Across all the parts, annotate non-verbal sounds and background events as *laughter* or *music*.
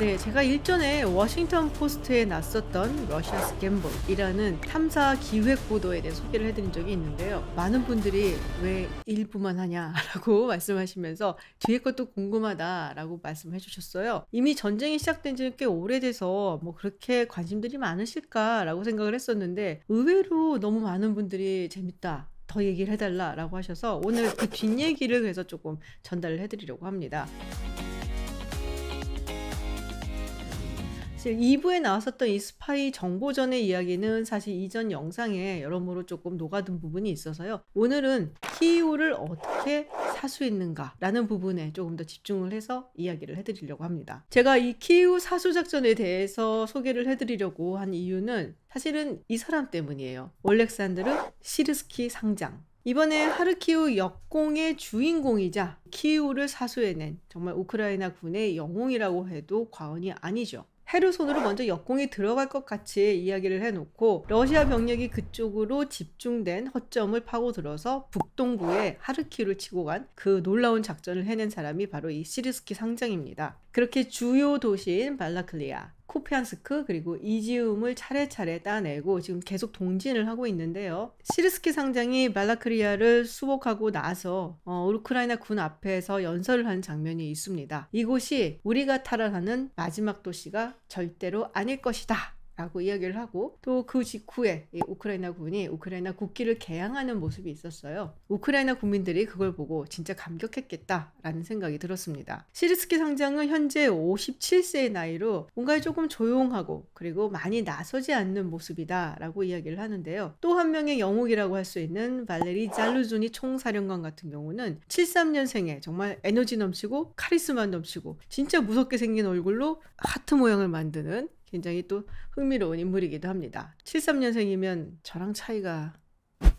네, 제가 일전에 워싱턴 포스트에 났었던 Russia's Gamble이라는 탐사 기획 보도에 대해 소개를 해드린 적이 있는데요. 많은 분들이 왜 일부만 하냐라고 *laughs* 말씀하시면서 뒤에 것도 궁금하다라고 말씀해 주셨어요. 이미 전쟁이 시작된 지는 꽤 오래돼서 뭐 그렇게 관심들이 많으실까라고 생각을 했었는데 의외로 너무 많은 분들이 재밌다. 더 얘기를 해달라라고 하셔서 오늘 그 뒷얘기를 그래서 조금 전달을 해드리려고 합니다. 사실 2부에 나왔었던 이 스파이 정보전의 이야기는 사실 이전 영상에 여러모로 조금 녹아든 부분이 있어서요. 오늘은 키이우를 어떻게 사수했는가 라는 부분에 조금 더 집중을 해서 이야기를 해드리려고 합니다. 제가 이 키이우 사수 작전에 대해서 소개를 해드리려고 한 이유는 사실은 이 사람 때문이에요. 올렉산드르 시르스키 상장. 이번에 하르키우 역공의 주인공이자 키이우를 사수해낸 정말 우크라이나 군의 영웅이라고 해도 과언이 아니죠. 헤르손으로 먼저 역공이 들어갈 것 같이 이야기를 해놓고 러시아 병력이 그쪽으로 집중된 허점을 파고들어서 북동부에 하르키우를 치고 간 그 놀라운 작전을 해낸 사람이 바로 이 시르스키 상장입니다. 그렇게 주요 도시인 발라클리아, 쿠피안스크 그리고 이지움을 차례차례 따내고 지금 계속 동진을 하고 있는데요. 시르스키 상장이 발라크리아를 수복하고 나서 어, 우크라이나 군 앞에서 연설을 한 장면이 있습니다. 이곳이 우리가 탈환하는 마지막 도시가 절대로 아닐 것이다. 라고 이야기를 하고 또 그 직후에 우크라이나 군이 우크라이나 국기를 개양하는 모습이 있었어요. 우크라이나 국민들이 그걸 보고 진짜 감격했겠다라는 생각이 들었습니다. 시르스키 상장은 현재 57세의 나이로 뭔가 조금 조용하고 그리고 많이 나서지 않는 모습이다라고 이야기를 하는데요. 또 한 명의 영웅이라고 할 수 있는 발레리 잘루존이 총사령관 같은 경우는 73년생에 정말 에너지 넘치고 카리스마 넘치고 진짜 무섭게 생긴 얼굴로 하트 모양을 만드는 굉장히 또 흥미로운 인물이기도 합니다. 73년생이면 저랑 차이가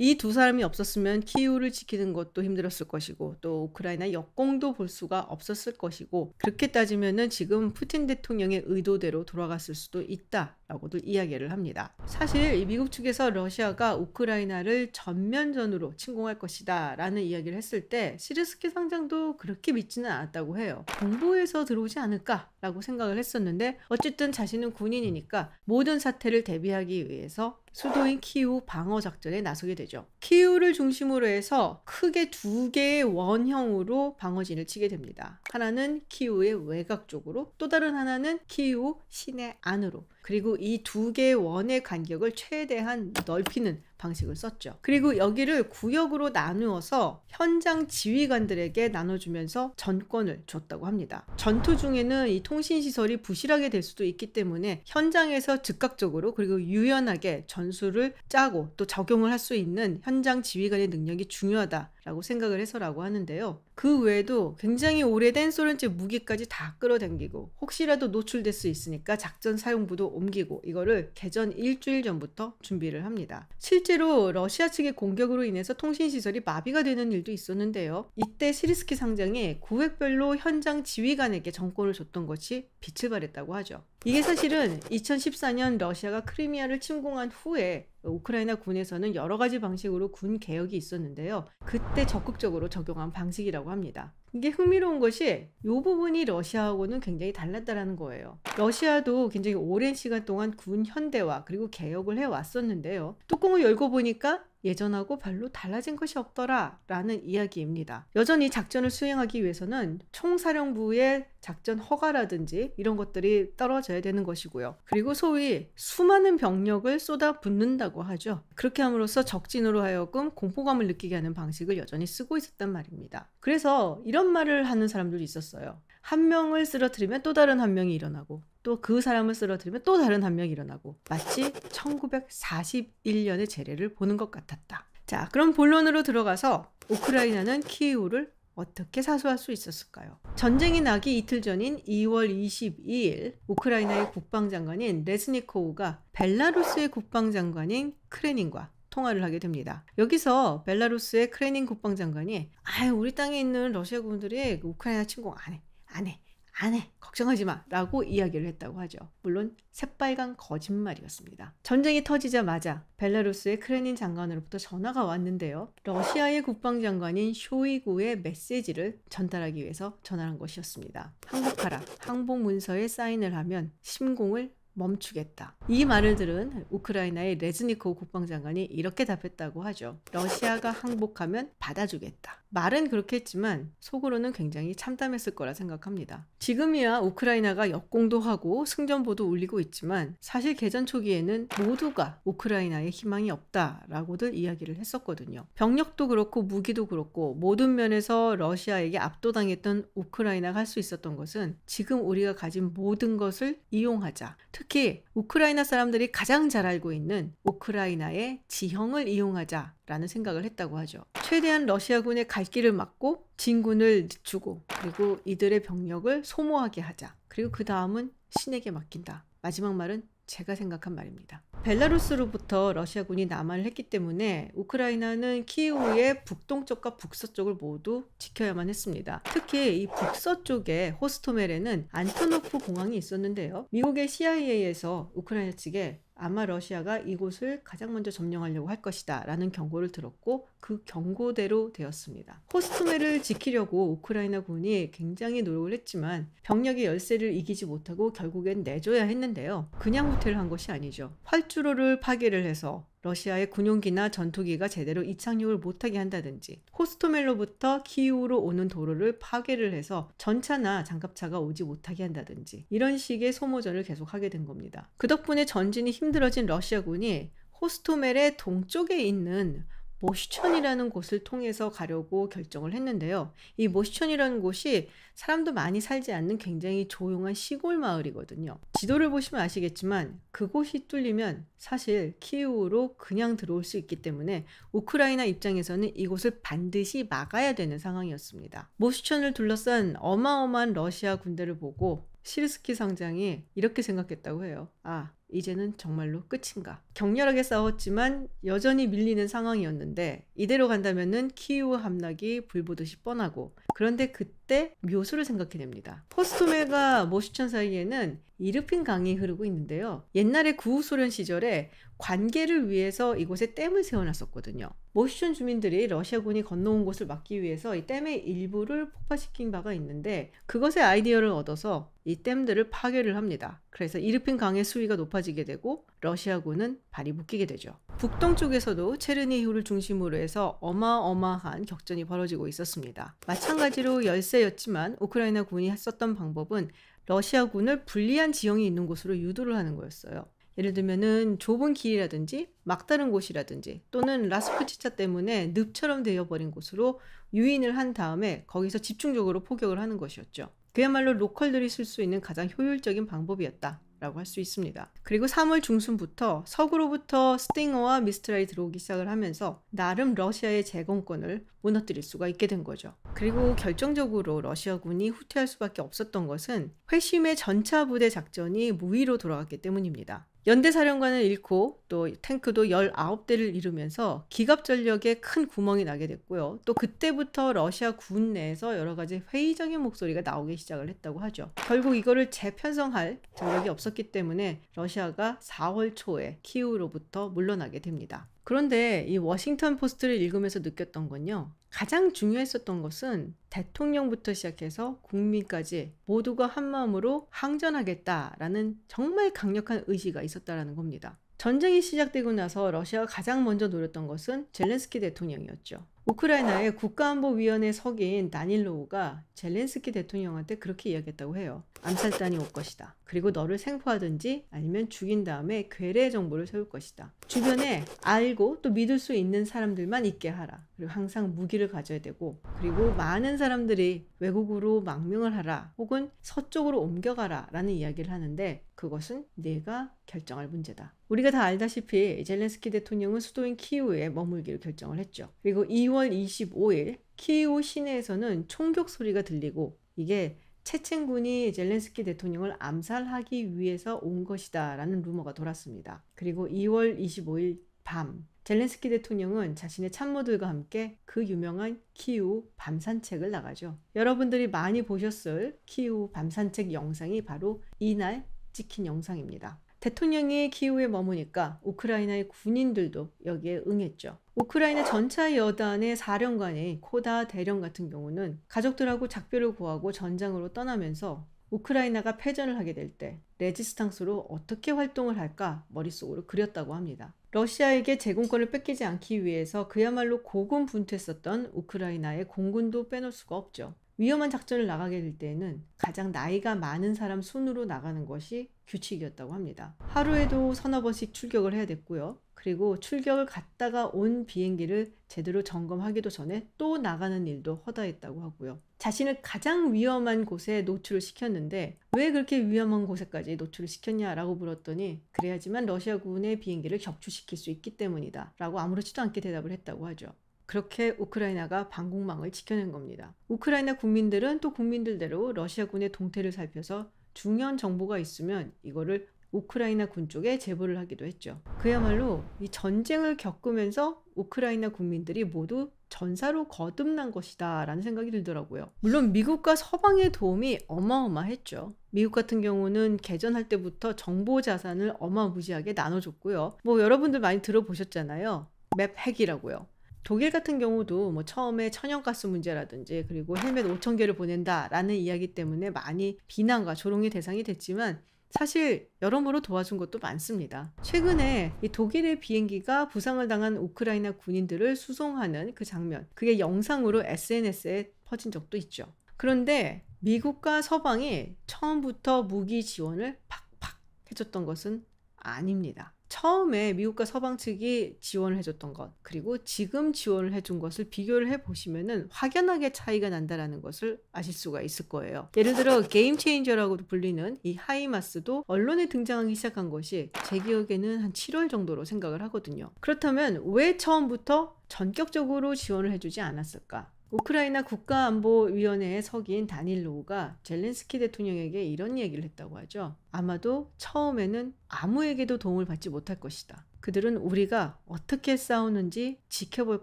이 두 사람이 없었으면 키우를 지키는 것도 힘들었을 것이고 또 우크라이나 역공도 볼 수가 없었을 것이고 그렇게 따지면은 지금 푸틴 대통령의 의도대로 돌아갔을 수도 있다라고도 이야기를 합니다. 사실 이 미국 측에서 러시아가 우크라이나를 전면전으로 침공할 것이다라는 이야기를 했을 때 시르스키 상장도 그렇게 믿지는 않았다고 해요. 동부에서 들어오지 않을까라고 생각을 했었는데 어쨌든 자신은 군인이니까 모든 사태를 대비하기 위해서 수도인 키우 방어 작전에 나서게 되죠. 키우를 중심으로 해서 크게 두 개의 원형으로 방어진을 치게 됩니다. 하나는 키우의 외곽 쪽으로, 또 다른 하나는 키우 시내 안으로. 그리고 이 두 개의 원의 간격을 최대한 넓히는 방식을 썼죠. 그리고 여기를 구역으로 나누어서 현장 지휘관들에게 나눠주면서 전권을 줬다고 합니다. 전투 중에는 이 통신시설이 부실하게 될 수도 있기 때문에 현장에서 즉각적으로 그리고 유연하게 전술을 짜고 또 적용을 할 수 있는 현장 지휘관의 능력이 중요하다 라고 생각을 해서라고 하는데요. 그 외에도 굉장히 오래된 소련제 무기까지 다 끌어당기고 혹시라도 노출될 수 있으니까 작전 사용부도 옮기고 이거를 개전 일주일 전부터 준비를 합니다. 실제로 러시아 측의 공격으로 인해서 통신시설이 마비가 되는 일도 있었는데요. 이때 시리스키 상장이 구획별로 현장 지휘관에게 정권을 줬던 것이 빛을 발했다고 하죠. 이게 사실은 2014년 러시아가 크리미아를 침공한 후에 우크라이나 군에서는 여러 가지 방식으로 군 개혁이 있었는데요. 그때 적극적으로 적용한 방식이라고 합니다. 이게 흥미로운 것이 이 부분이 러시아하고는 굉장히 달랐다라는 거예요. 러시아도 굉장히 오랜 시간 동안 군 현대화 그리고 개혁을 해왔었는데요. 뚜껑을 열고 보니까 예전하고 별로 달라진 것이 없더라 라는 이야기입니다. 여전히 작전을 수행하기 위해서는 총사령부의 작전 허가라든지 이런 것들이 떨어져야 되는 것이고요. 그리고 소위 수많은 병력을 쏟아 붓는다고 하죠. 그렇게 함으로써 적진으로 하여금 공포감을 느끼게 하는 방식을 여전히 쓰고 있었단 말입니다. 그래서 이런 말을 하는 사람들이 있었어요. 한 명을 쓰러뜨리면 또 다른 한 명이 일어나고 또 그 사람을 쓰러뜨리면 또 다른 한 명이 일어나고 마치 1941년의 재래를 보는 것 같았다. 자, 그럼 본론으로 들어가서 우크라이나는 키이우를 어떻게 사수할 수 있었을까요? 전쟁이 나기 이틀 전인 2월 22일 우크라이나의 국방장관인 레스니코우가 벨라루스의 국방장관인 크레닌과 통화를 하게 됩니다. 여기서 벨라루스의 크레닌 국방장관이 아 우리 땅에 있는 러시아 군들이 우크라이나 침공 안 해. 안 해. 안 해. 걱정하지 마. 라고 이야기를 했다고 하죠. 물론 새빨간 거짓말이었습니다. 전쟁이 터지자마자 벨라루스의 크레닌 장관으로부터 전화가 왔는데요. 러시아의 국방장관인 쇼이구의 메시지를 전달하기 위해서 전화한 것이었습니다. 항복하라. 항복 문서에 사인을 하면 심공을 멈추겠다. 이 말을 들은 우크라이나의 레즈니코 국방장관이 이렇게 답했다고 하죠. 러시아가 항복하면 받아주겠다. 말은 그렇게 했지만 속으로는 굉장히 참담했을 거라 생각합니다. 지금이야 우크라이나가 역공도 하고 승전보도 울리고 있지만 사실 개전 초기에는 모두가 우크라이나에 희망이 없다라고들 이야기를 했었거든요. 병력도 그렇고 무기도 그렇고 모든 면에서 러시아에게 압도당했던 우크라이나가 할 수 있었던 것은 지금 우리가 가진 모든 것을 이용하자. 특히 우크라이나 사람들이 가장 잘 알고 있는 우크라이나의 지형을 이용하자라는 생각을 했다고 하죠. 최대한 러시아군의 갈 길을 막고 진군을 늦추고 그리고 이들의 병력을 소모하게 하자. 그리고 그 다음은 신에게 맡긴다. 마지막 말은 제가 생각한 말입니다. 벨라루스로부터 러시아군이 남하를 했기 때문에 우크라이나는 키우의 북동쪽과 북서쪽을 모두 지켜야만 했습니다. 특히 이 북서쪽에 호스토멜에는 안토노프 공항이 있었는데요. 미국의 CIA에서 우크라이나 측에 아마 러시아가 이곳을 가장 먼저 점령하려고 할 것이다 라는 경고를 들었고 그 경고대로 되었습니다. 호스토멜을 지키려고 우크라이나 군이 굉장히 노력을 했지만 병력의 열세를 이기지 못하고 결국엔 내줘야 했는데요. 그냥 후퇴를 한 것이 아니죠. 활주로를 파괴를 해서 러시아의 군용기나 전투기가 제대로 이착륙을 못하게 한다든지 호스토멜로부터 키우로 오는 도로를 파괴를 해서 전차나 장갑차가 오지 못하게 한다든지 이런 식의 소모전을 계속하게 된 겁니다. 그 덕분에 전진이 힘들어진 러시아군이 호스토멜의 동쪽에 있는 모시촌이라는 곳을 통해서 가려고 결정을 했는데요. 이 모시촌이라는 곳이 사람도 많이 살지 않는 굉장히 조용한 시골 마을이거든요. 지도를 보시면 아시겠지만 그곳이 뚫리면 사실 키우로 그냥 들어올 수 있기 때문에 우크라이나 입장에서는 이곳을 반드시 막아야 되는 상황이었습니다. 모시촌을 둘러싼 어마어마한 러시아 군대를 보고 시르스키 상장이 이렇게 생각했다고 해요. 아, 이제는 정말로 끝인가. 격렬하게 싸웠지만 여전히 밀리는 상황이었는데 이대로 간다면은 키우 함락이 불보듯이 뻔하고 그런데 그때 묘수를 생각해냅니다. 포스토메가 모시천 사이에는 이르핀 강이 흐르고 있는데요. 옛날에 구소련 시절에 관계를 위해서 이곳에 댐을 세워놨었거든요. 모시촌 주민들이 러시아군이 건너온 곳을 막기 위해서 이 댐의 일부를 폭파시킨 바가 있는데 그것의 아이디어를 얻어서 이 댐들을 파괴를 합니다. 그래서 이르핀 강의 수위가 높아지게 되고 러시아군은 발이 묶이게 되죠. 북동쪽에서도 체르니히우를 중심으로 해서 어마어마한 격전이 벌어지고 있었습니다. 마찬가지로 열세였지만 우크라이나 군이 했었던 방법은 러시아군을 불리한 지형이 있는 곳으로 유도를 하는 거였어요. 예를 들면은 좁은 길이라든지 막다른 곳이라든지 또는 라스푸치차 때문에 늪처럼 되어버린 곳으로 유인을 한 다음에 거기서 집중적으로 포격을 하는 것이었죠. 그야말로 로컬들이 쓸 수 있는 가장 효율적인 방법이었다. 라고 할 수 있습니다. 그리고 3월 중순부터 서구로부터 스팅어와 미스트라이 들어오기 시작을 하면서 나름 러시아의 제공권을 무너뜨릴 수가 있게 된 거죠. 그리고 결정적으로 러시아군이 후퇴할 수밖에 없었던 것은 회심의 전차 부대 작전이 무위로 돌아갔기 때문입니다. 연대 사령관을 잃고 또 탱크도 19대를 잃으면서 기갑 전력에 큰 구멍이 나게 됐고요. 또 그때부터 러시아 군 내에서 여러 가지 회의적인 목소리가 나오기 시작을 했다고 하죠. 결국 이거를 재편성할 전력이 없었기 때문에 러시아가 4월 초에 키우로부터 물러나게 됩니다. 그런데 이 워싱턴 포스트를 읽으면서 느꼈던 건요. 가장 중요했었던 것은 대통령부터 시작해서 국민까지 모두가 한마음으로 항전하겠다라는 정말 강력한 의지가 있었다라는 겁니다. 전쟁이 시작되고 나서 러시아가 가장 먼저 노렸던 것은 젤렌스키 대통령이었죠. 우크라이나의 국가안보위원회 서기인 다닐로우가 젤렌스키 대통령한테 그렇게 이야기했다고 해요. 암살단이 올 것이다. 그리고 너를 생포하든지 아니면 죽인 다음에 괴뢰 정부를 세울 것이다. 주변에 알고 또 믿을 수 있는 사람들만 있게 하라. 그리고 항상 무기를 가져야 되고 그리고 많은 사람들이 외국으로 망명을 하라 혹은 서쪽으로 옮겨가라 라는 이야기를 하는데 그것은 내가 결정할 문제다. 우리가 다 알다시피 젤렌스키 대통령은 수도인 키우에 머물기로 결정을 했죠. 그리고 2월 25일 키우 시내에서는 총격 소리가 들리고 이게 체첸군이 젤렌스키 대통령을 암살하기 위해서 온 것이다 라는 루머가 돌았습니다. 그리고 2월 25일 밤 젤렌스키 대통령은 자신의 참모들과 함께 그 유명한 키우 밤산책을 나가죠. 여러분들이 많이 보셨을 키우 밤산책 영상이 바로 이날 찍힌 영상입니다. 대통령이 키우에 머무니까 우크라이나의 군인들도 여기에 응했죠. 우크라이나 전차 여단의 사령관의 코다 대령 같은 경우는 가족들하고 작별을 구하고 전장으로 떠나면서 우크라이나가 패전을 하게 될 때 레지스탕스로 어떻게 활동을 할까 머릿속으로 그렸다고 합니다. 러시아에게 제공권을 뺏기지 않기 위해서 그야말로 고군분투했었던 우크라이나의 공군도 빼놓을 수가 없죠. 위험한 작전을 나가게 될 때에는 가장 나이가 많은 사람 순으로 나가는 것이 규칙이었다고 합니다. 하루에도 서너 번씩 출격을 해야 됐고요. 그리고 출격을 갔다가 온 비행기를 제대로 점검하기도 전에 또 나가는 일도 허다했다고 하고요. 자신을 가장 위험한 곳에 노출을 시켰는데 왜 그렇게 위험한 곳에까지 노출을 시켰냐라고 물었더니 그래야지만 러시아군의 비행기를 격추시킬 수 있기 때문이다 라고 아무렇지도 않게 대답을 했다고 하죠. 그렇게 우크라이나가 방공망을 지켜낸 겁니다. 우크라이나 국민들은 또 국민들대로 러시아군의 동태를 살펴서 중요한 정보가 있으면 이거를 우크라이나 군 쪽에 제보를 하기도 했죠. 그야말로 이 전쟁을 겪으면서 우크라이나 국민들이 모두 전사로 거듭난 것이다 라는 생각이 들더라고요. 물론 미국과 서방의 도움이 어마어마했죠. 미국 같은 경우는 개전할 때부터 정보 자산을 어마무지하게 나눠줬고요. 뭐 여러분들 많이 들어보셨잖아요. 맵 핵이라고요. 독일 같은 경우도 뭐 처음에 천연가스 문제라든지 그리고 헬멧 5천 개를 보낸다라는 이야기 때문에 많이 비난과 조롱의 대상이 됐지만 사실 여러모로 도와준 것도 많습니다. 최근에 이 독일의 비행기가 부상을 당한 우크라이나 군인들을 수송하는 그 장면, 그게 영상으로 SNS에 퍼진 적도 있죠. 그런데 미국과 서방이 처음부터 무기 지원을 팍팍 해줬던 것은 아닙니다. 처음에 미국과 서방 측이 지원을 해줬던 것 그리고 지금 지원을 해준 것을 비교를 해보시면은 확연하게 차이가 난다라는 것을 아실 수가 있을 거예요. 예를 들어 game changer라고도 불리는 이 하이마스도 언론에 등장하기 시작한 것이 제 기억에는 한 7월 정도로 생각을 하거든요. 그렇다면 왜 처음부터 전격적으로 지원을 해주지 않았을까? 우크라이나 국가안보위원회에 석인 다닐로우가 젤렌스키 대통령에게 이런 얘기를 했다고 하죠. 아마도 처음에는 아무에게도 도움을 받지 못할 것이다. 그들은 우리가 어떻게 싸우는지 지켜볼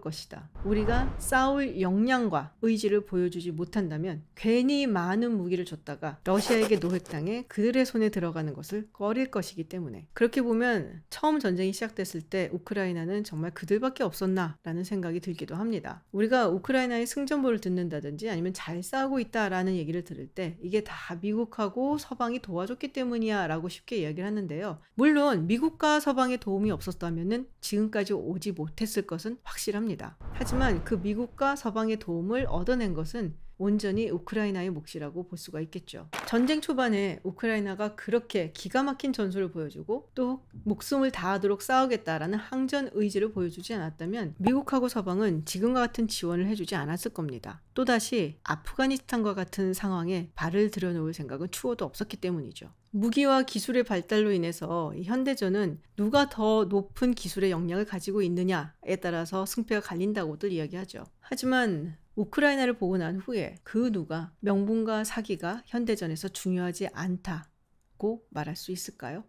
것이다. 우리가 싸울 역량과 의지를 보여주지 못한다면 괜히 많은 무기를 줬다가 러시아에게 노획당해 그들의 손에 들어가는 것을 꺼릴 것이기 때문에 그렇게 보면 처음 전쟁이 시작됐을 때 우크라이나는 정말 그들밖에 없었나라는 생각이 들기도 합니다. 우리가 우크라이나의 승전보를 듣는다든지 아니면 잘 싸우고 있다라는 얘기를 들을 때 이게 다 미국하고 서방이 도와줬기 때문이야라고 쉽게 이야기를 하는데요. 물론 미국과 서방의 도움이 없 없었다면 지금까지 오지 못했을 것은 확실합니다. 하지만 그 미국과 서방의 도움을 얻어낸 것은 온전히 우크라이나의 몫이라고 볼 수가 있겠죠. 전쟁 초반에 우크라이나가 그렇게 기가 막힌 전술을 보여주고 또 목숨을 다하도록 싸우겠다라는 항전 의지를 보여주지 않았다면 미국하고 서방은 지금과 같은 지원을 해주지 않았을 겁니다. 또다시 아프가니스탄과 같은 상황에 발을 들여놓을 생각은 추호도 없었기 때문이죠. 무기와 기술의 발달로 인해서 현대전은 누가 더 높은 기술의 역량을 가지고 있느냐에 따라서 승패가 갈린다고들 이야기하죠. 하지만 우크라이나를 보고 난 후에 그 누가 명분과 사기가 현대전에서 중요하지 않다고 말할 수 있을까요?